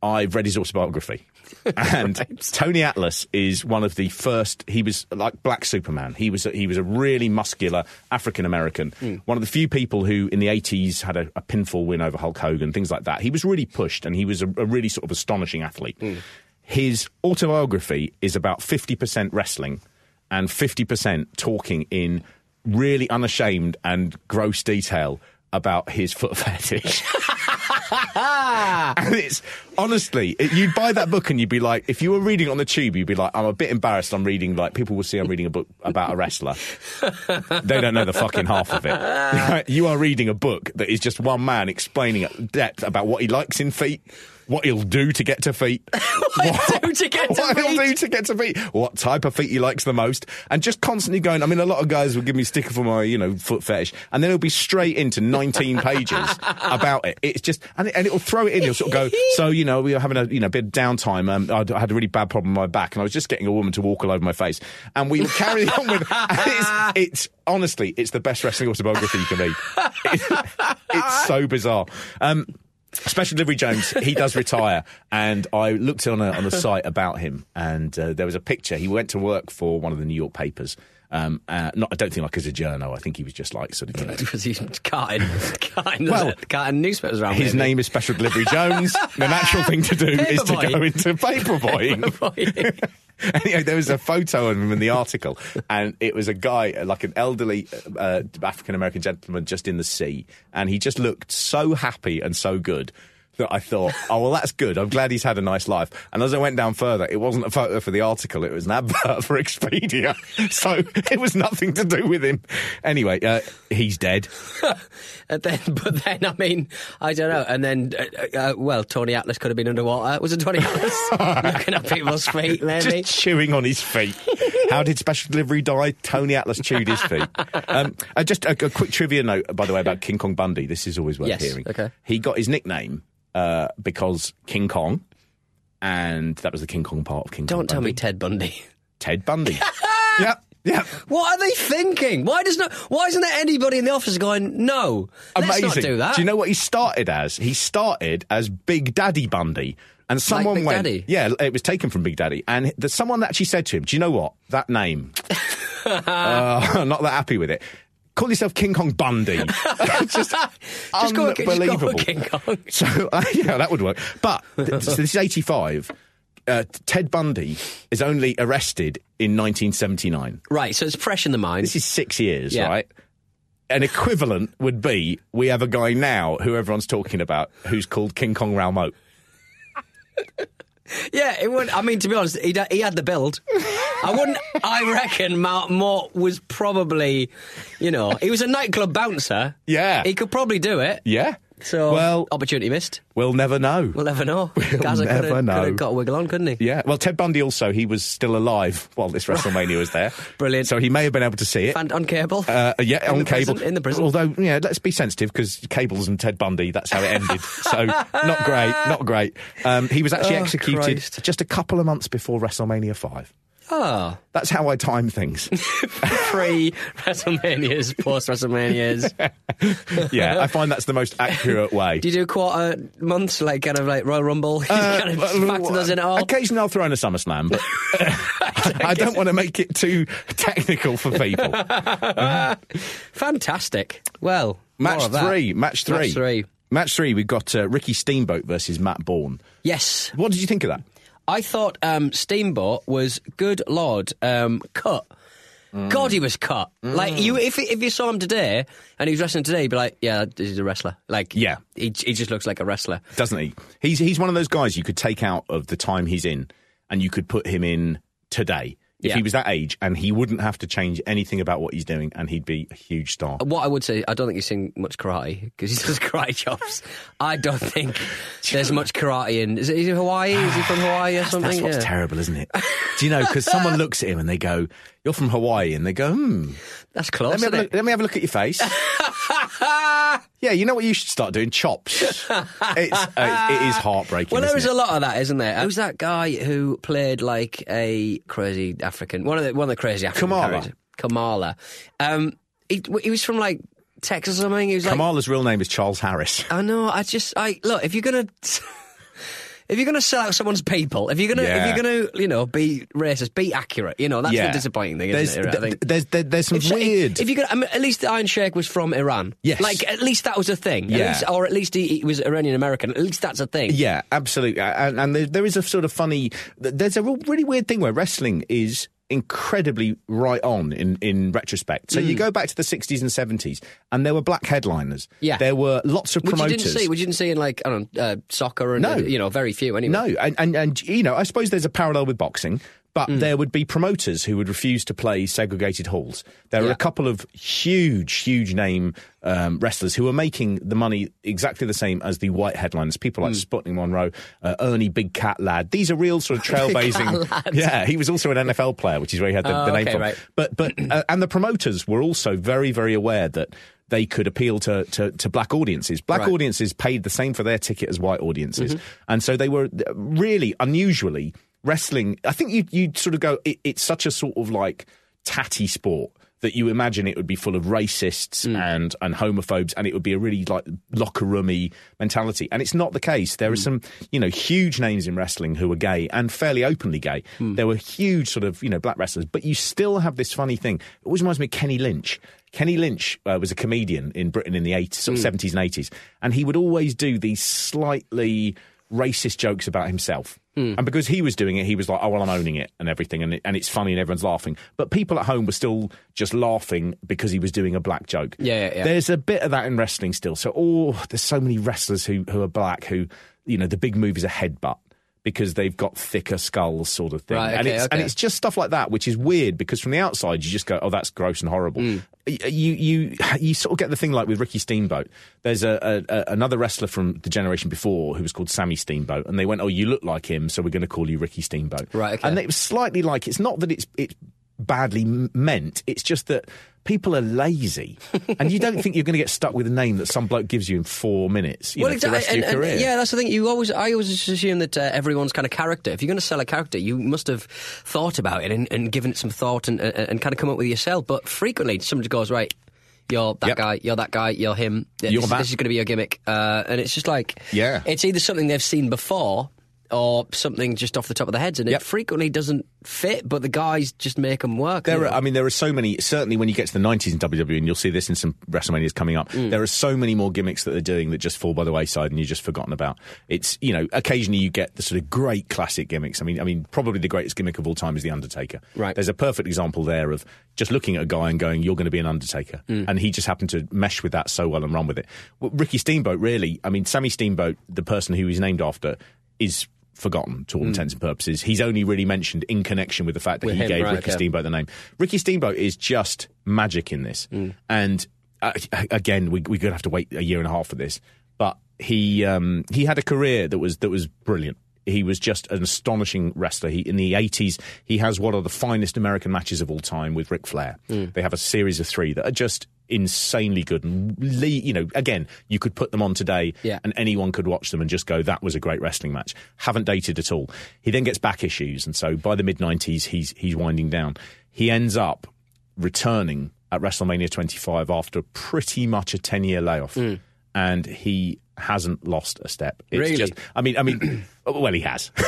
I've read his autobiography, and Tony Atlas is one of the first. He was like Black Superman. He was a, he was a really muscular African American, hmm. one of the few people who in the eighties had a, a pinfall win over Hulk Hogan, things like that. He was really pushed, and he was a, a really sort of astonishing athlete. Hmm. His autobiography is about fifty percent wrestling and fifty percent talking in really unashamed and gross detail about his foot fetish. and it's honestly, it- you'd buy that book and you'd be like, if you were reading it on the tube, you'd be like, I'm a bit embarrassed. I'm reading like people will see I'm reading a book about a wrestler. they don't know the fucking half of it. you are reading a book that is just one man explaining at depth about what he likes in feet. What he'll do to get to feet. What he'll do to get to what he'll feet. do to get to feet. What type of feet he likes the most. And just constantly going, I mean, a lot of guys will give me a sticker for my, you know, foot fetish. And then it'll be straight into 19 pages about it. It's just, and, it, and it'll throw it in. He'll sort of go, so, you know, we were having a you know bit of downtime. Um, I had a really bad problem with my back, and I was just getting a woman to walk all over my face, and we carrying on with. It's, it's honestly, it's the best wrestling autobiography you can read. It's, it's so bizarre. Um, Special Delivery Jones, he does retire, and I looked on a on a site about him, and uh, there was a picture. He went to work for one of the New York papers. Um, uh, not, I don't think like as a journo. I think he was just like sort of you know Because he's carting, carting, Well, carting newspapers around. his maybe. name is Special Delivery Jones. the natural thing to do is to go into paperboying. anyway, there was a photo of him in the article, and it was a guy, like an elderly uh, African American gentleman, just in the sea, and he just looked so happy and so good. That I thought, oh well, that's good. I'm glad he's had a nice life. And as I went down further, it wasn't a photo for the article; it was an advert for Expedia. So it was nothing to do with him. Anyway, uh, he's dead. And then, but then, I mean, I don't know. And then, uh, uh, well, Tony Atlas could have been underwater. Was it Tony Atlas looking at people's feet? Maybe. Just chewing on his feet. How did Special Delivery die? Tony Atlas chewed his feet. Um, uh, just a, a quick trivia note, by the way, about King Kong Bundy. This is always worth Yes, hearing. okay. He got his nickname uh, because King Kong, and that was the King Kong part of King Kong. Don't tell me Ted Bundy. Ted Bundy. yep, yep. What are they thinking? Why does not? Why isn't there anybody in the office going? No, Amazing. let's not do that. you know what he started as? He started as Big Daddy Bundy. And someone Big went, Daddy? yeah, it was taken from Big Daddy. And there's someone actually said to him, "Do you know what that name? uh, not that happy with it. Call yourself King Kong Bundy. It's just, Just go- just go unbelievable. King Kong. So uh, yeah, that would work. But th- so this is 85. Uh, Ted Bundy is only arrested in 1979. Right, so it's fresh in the mind. This is six years, Yeah. right? An equivalent would be we have a guy now who everyone's talking about who's called King Kong Raoul Moat. Yeah, it would. I mean, to be honest, he, he had the build. I wouldn't. I reckon Mark Moat was probably, you know, he was a nightclub bouncer. Yeah. he could probably do it. Yeah. So, well, opportunity missed. we'll never know. We'll never know. We'll Gazza could never have, know. could have got a wiggle on, couldn't he? yeah. Well, Ted Bundy also he was still alive while this WrestleMania was there. Brilliant. So he may have been able to see it. And on cable. Uh, yeah, In on cable. prison- in the prison. Although, yeah, let's be sensitive because cables and Ted Bundy, that's how it ended. so, not great, not great. Um, he was actually Oh, executed Christ. just a couple of months before WrestleMania 5. oh, That's how I time things. pre WrestleManias, post WrestleManias. yeah, I find that's the most accurate way. Do you do a quarter months, like kind of like Royal Rumble? You kind of Uh, factor those in at all. Occasionally I'll throw in a SummerSlam, but I don't want to make it too technical for people. Fantastic. Well, Match three, match three. Match three. Match three, we've got uh, Ricky Steamboat versus Matt Borne. Yes, What did you think of that? I thought um, Steamboat was good lord um, cut. Mm. God, he was cut. Like you, if if you saw him today and he was wrestling today, you'd be like, yeah, he's a wrestler. Like, Yeah. he, he just looks like a wrestler. doesn't he? He's he's one of those guys you could take out of the time he's in, and you could put him in today if Yeah. he was that age, and he wouldn't have to change anything about what he's doing, and he'd be a huge star. What I would say, I don't think he's seen much karate because he does karate chops. I don't think there's much karate in. Is, it, is he Hawaii? Is he from Hawaii or something? That's what's Yeah. terrible, isn't it? Do you know? Because someone looks at him and they go, "You're from Hawaii," and they go, "Hmm." That's close. Let me, have a look, let me have a look at your face. yeah, you know what you should start doing? Chops. It's, uh, it is heartbreaking. Well, there it? a lot of that, isn't there? Who's that guy who played like a crazy African? One of the one of the crazy African Kamala. characters. Kamala. Um, he, he was from like Texas or something. He was like, Kamala's real name is Charles Harris. I know. I just, I look. If you're gonna, if you're gonna sell out someone's people, if you're gonna, Yeah. if you're gonna, you know, be racist, be accurate. You know, that's yeah. the disappointing thing, there's, isn't it? I think. There's, there- there's some If, weird. if you're gonna, I mean, at least the Iron Sheikh was from Iran. Yes. like at least that was a thing. At Yeah. least, or at least he, he was Iranian American. At least that's a thing. Yeah, absolutely. And, and there, there is a sort of funny. There's a really weird thing where wrestling is incredibly right on in, in retrospect. So you Mm. go back to the 60s and 70s, and there were black headliners. Yeah. There were lots of Which you promoters. didn't see. Which you didn't see in like I don't know, uh, soccer and No. uh, you know very few anyway. No, and, and and you know, I suppose there's a parallel with boxing, But there would be promoters who would refuse to play segregated halls. There are a couple of huge, huge name um, wrestlers who are making the money exactly the same as the white headliners. People like Sputnik Monroe, uh, Ernie Big Cat Ladd. These are real sort of trailblazing. Yeah, he was also an NFL player, which is where he had the, Oh, the name okay, from. right. But but uh, and the promoters were also very very aware that they could appeal to, to, to black audiences. Black Right. Mm-hmm. audiences paid the same for their ticket as white audiences, and so they were uh, really unusually wrestling. I think you you sort of go. It, it's such a sort of like tatty sport. That you imagine it would be full of racists Mm. and and homophobes, and it would be a really like locker roomy mentality, and it's not the case. There are Mm. some you know huge names in wrestling who are gay and fairly openly gay. Hmm. There were huge sort of you know black wrestlers, but you still have this funny thing. It always reminds me of Kenny Lynch. Kenny Lynch uh, was a comedian in Britain in the 80s, sort of 70s and 80s, and he would always do these slightly racist jokes about himself. Hmm. And because he was doing it, he was like, "Oh well, I'm owning it and everything, and it, and it's funny and everyone's laughing." But people at home were still just laughing because he was doing a black joke. Yeah, yeah, yeah. There's a bit of that in wrestling still. So, oh, there's so many wrestlers who who are black who, you know, the big move is a headbutt because they've got thicker skulls, sort of thing. Right, and okay, it's and it's just stuff like that, which is weird because from the outside you just go, "Oh, that's gross and horrible." Mm. Y- You you you sort of get the thing like with Ricky Steamboat. There's a, a, a another wrestler from the generation before who was called Sammy Steamboat, and they went, "Oh, you look like him, so we're going to call you Ricky Steamboat." Right, okay. And it was slightly like it's not that it's it's badly meant. It's just that people are lazy, and you don't think you're going to get stuck with a name that some bloke gives you in four minutes. You know, for the rest and- of your and- career. yeah, that's the thing. You always, I always just assume that uh, everyone's kind of character. If you're going to sell a character, you must have thought about it and, and given it some thought and, and, and kind of come up with yourself. But frequently, somebody goes right. You're that Yep. guy. You're that guy. You're him. This, You're this that. is going to be your gimmick, uh, and it's just like Yeah. It's either something they've seen before or something just off the top of their heads, and Yep. it frequently doesn't fit. But the guys just make them work. There are. I mean, there are so many. Certainly, when you get to the '90s in WWE, and you'll see this in some WrestleManias coming up. Mm. There are so many more gimmicks that they're doing that just fall by the wayside, and you're just forgotten about. It's you know, occasionally you get the sort of great classic gimmicks. I mean, I mean, probably the greatest gimmick of all time is the Undertaker. Right. There's a perfect example there of just looking at a guy and going, "You're going to be an Undertaker," Mm. and he just happened to mesh with that so well and run with it. Well, Ricky Steamboat, really. I mean, Sammy Steamboat, the person who he's named after, is. Forgotten to all intents and purposes. He's only really mentioned in connection with the fact that With he him, gave right, Ricky okay. Steamboat the name. Ricky Steamboat is just magic in this, Mm. and uh, again, we we're gonna have to wait a year and a half for this. But he um, he had a career that was that was brilliant. He was just an astonishing wrestler. He, in the 80s, he has one of the finest American matches of all time with Ric Flair. Mm. They have a series of three that are just insanely good. And, you know, again, you could put them on today Yeah. and anyone could watch them and just go, that was a great wrestling match. Haven't dated at all. He then gets back issues. And so by the mid 90s, he's, he's winding down. He ends up returning at WrestleMania 25 after pretty much a 10 year layoff. And he hasn't lost a step. It's Really? just, I mean, I mean, well, he has.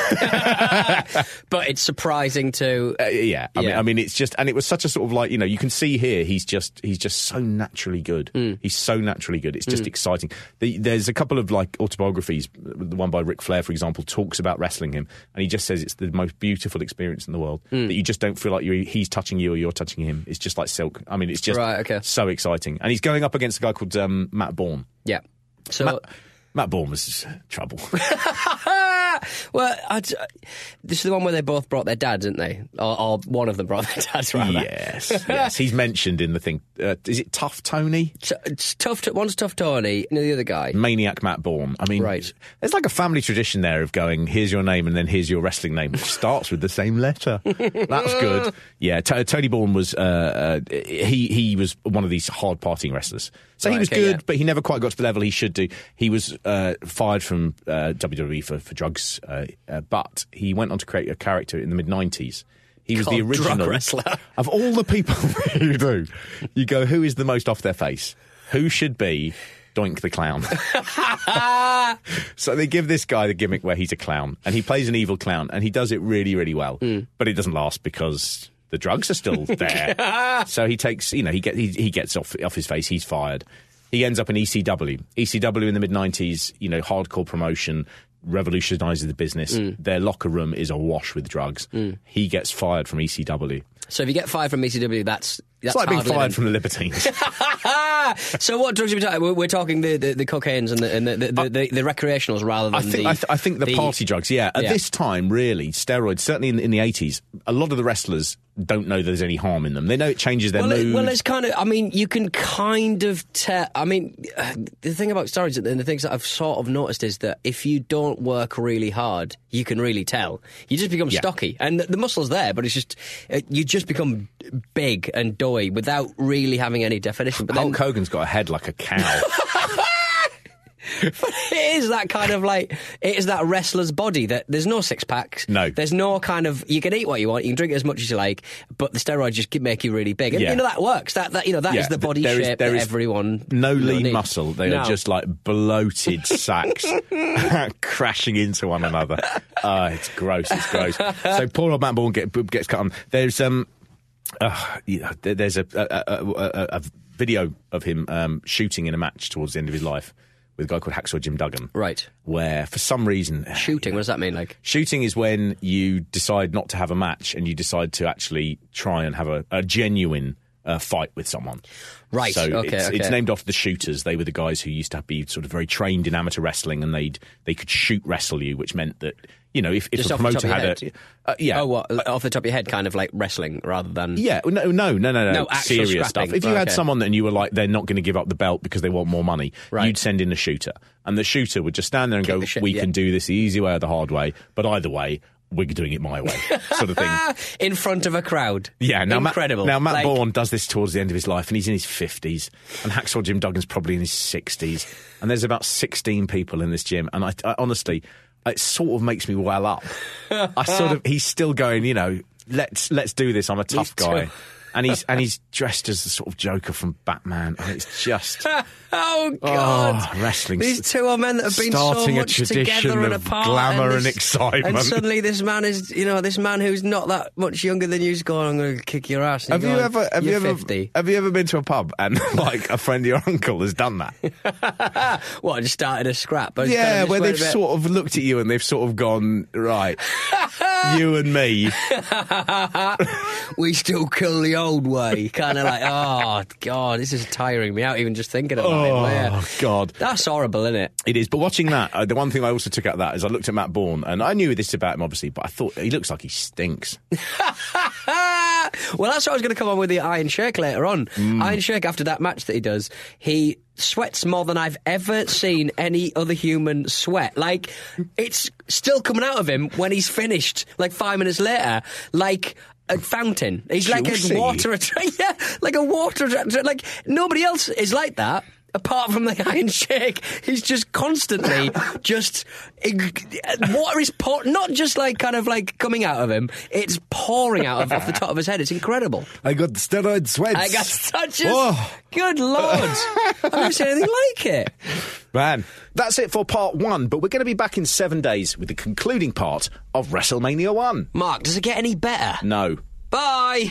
but it's surprising to. Uh, yeah, I mean, I mean, it's just, and it was such a sort of like, you know, you can see here, he's just, he's just so naturally good. Hmm. He's so naturally good. It's just exciting. The, there's a couple of like autobiographies. The one by Ric Flair, for example, talks about wrestling him, and he just says it's the most beautiful experience in the world. Hmm. That you just don't feel like he's touching you or you're touching him. It's just like silk. I mean, it's just Right, okay. so exciting. And he's going up against a guy called um, Matt Borne. Yeah. So. Matt, Matt Borne was trouble. Well, I'd, this is the one where they both brought their dads, didn't they? Or, or one of them brought their dads, rather. yes, yes. He's mentioned in the thing. Uh, is it Tough Tony? It's tough. To, one's tough Tony, and the other guy. Maniac Matt Borne. I mean, Right. there's like a family tradition there of going, here's your name and then here's your wrestling name, which starts with the same letter. That's good. Yeah, T- Tony Borne was, uh, uh, he, he was one of these hard partying wrestlers. So he was okay, good, yeah. but he never quite got to the level he should do. He was uh, fired from uh, WWE for, for drugs, uh, uh, but he went on to create a character in the mid 90s. He was the original wrestler. Of all the people you do, you go, who is the most off their face? Who should be Doink the Clown? so they give this guy the gimmick where he's a clown and he plays an evil clown and he does it really, really well. Hmm. But it doesn't last because the drugs are still there. so he takes, you know, he, get, he, he gets off, off his face, he's fired. He ends up in ECW. ECW in the mid 90s, you know, hardcore promotion, revolutionises the business. Hmm. Their locker room is awash with drugs. He gets fired from ECW. So if you get fired from ECW, that's that's It's like being fired living. from the Libertines. so what drugs are we talking? We're, we're talking the, the, the cocaines and the and the, the, the, the, the recreationals rather than I think the. I, th- I think the, party drugs. Yeah, at Yeah. this time, really, steroids. Certainly in, in the eighties, a lot of the wrestlers don't know there's any harm in them. They know it changes their Well, it, mood. well, it's kind of. I mean, you can kind of tell. I mean, uh, the thing about steroids and the things that I've sort of noticed is that if you don't work really hard, you can really tell. You just become Yeah. stocky, and the, the muscle's there, but it's just uh, you just become big and doughy without really having any definition. But then Hulk Hogan's got a head like a cow. it is that kind of like it is that wrestler's body that there's no six packs. No. there's no kind of you can eat what you want, you can drink as much as you like, but the steroids just make you really big, and Yeah. you know that works. That that you know that is Yeah, the body there is- shape that is everyone no lean needs. muscle. They No. are just like bloated sacks crashing into one another. Uh, it's gross. It's gross. So poor old Matt Borne get, gets cut on. There's um, uh, yeah, there- there's a a, a, a, a video of him um, shooting in a match towards the end of his life with a guy called Hacksaw Jim Duggan. right. Where for some reason Shooting. What does that mean? Like Shooting is when you decide not to have a match and you decide to actually try and have a, a genuine uh, fight with someone. Right, So okay, it's, it's named after the shooters. They were the guys who used to be sort of very trained in amateur wrestling, and they'd they could shoot wrestle you, which meant that you know if, if Just a off the top promoter had head? a uh, yeah oh, what off the top of your head, kind of like wrestling rather than yeah, no, no, no, no, no, No, serious scrapping. stuff. If you had Okay. someone and you were like, they're not going to give up the belt because they want more money, Right. you'd send in a shooter, and the shooter would just stand there and Kick go, the shit- "We yeah. can do this the easy way or the hard way, but either way, we're doing it my way," sort of thing. in front of a crowd. Yeah, now incredible. Matt, now Matt Like, Borne does this towards the end of his life, and he's in his fifties, and Hacksaw Jim Duggan's probably in his sixties, and there's about sixteen people in this gym, and I, I honestly, it sort of makes me well up. I sort of, he's still going, you know, let's let's do this. I'm a tough These guy. two- And he's and he's dressed as the sort of Joker from Batman. And it's just oh, oh God! Oh, wrestling. These two are men that have been so Starting a much tradition together and of apart, glamour and this- excitement. And suddenly, this man is, you know, this man who's not that much younger than you is going, "I'm going to kick your ass." And have you going, ever have you ever 50. have you ever been to a pub and like a friend of your uncle has done that? What? I just started a scrap. Yeah, where they've sort of looked at you and they've sort of gone, right, you and me. we still kill the old way. Kind of like, oh god, this is tiring me out even just thinking about it. Oh, But yeah. God. That's horrible, isn't it? It is. But watching that, uh, the one thing I also took out of that is I looked at Matt Borne and I knew this about him, obviously, but I thought he looks like he stinks. well, that's what I was going to come on with the Iron Sheikh later on. Mm. Iron Sheikh, after that match that he does, he sweats more than I've ever seen any other human sweat. Like, it's still coming out of him when he's finished, like five minutes later, like a fountain. He's like a water, attra- yeah, like a water, attra- like nobody else is like that. Apart from the Iron Sheikh, he's just constantly just water is pour, not just like kind of like coming out of him; it's pouring out of off the top of his head. It's incredible. I got steroid sweats. I got such a Oh. good lord! I've never seen anything like it. Man, that's it for part one, but we're going to be back in seven days with the concluding part of WrestleMania 1. Mark, does it get any better? No. Bye.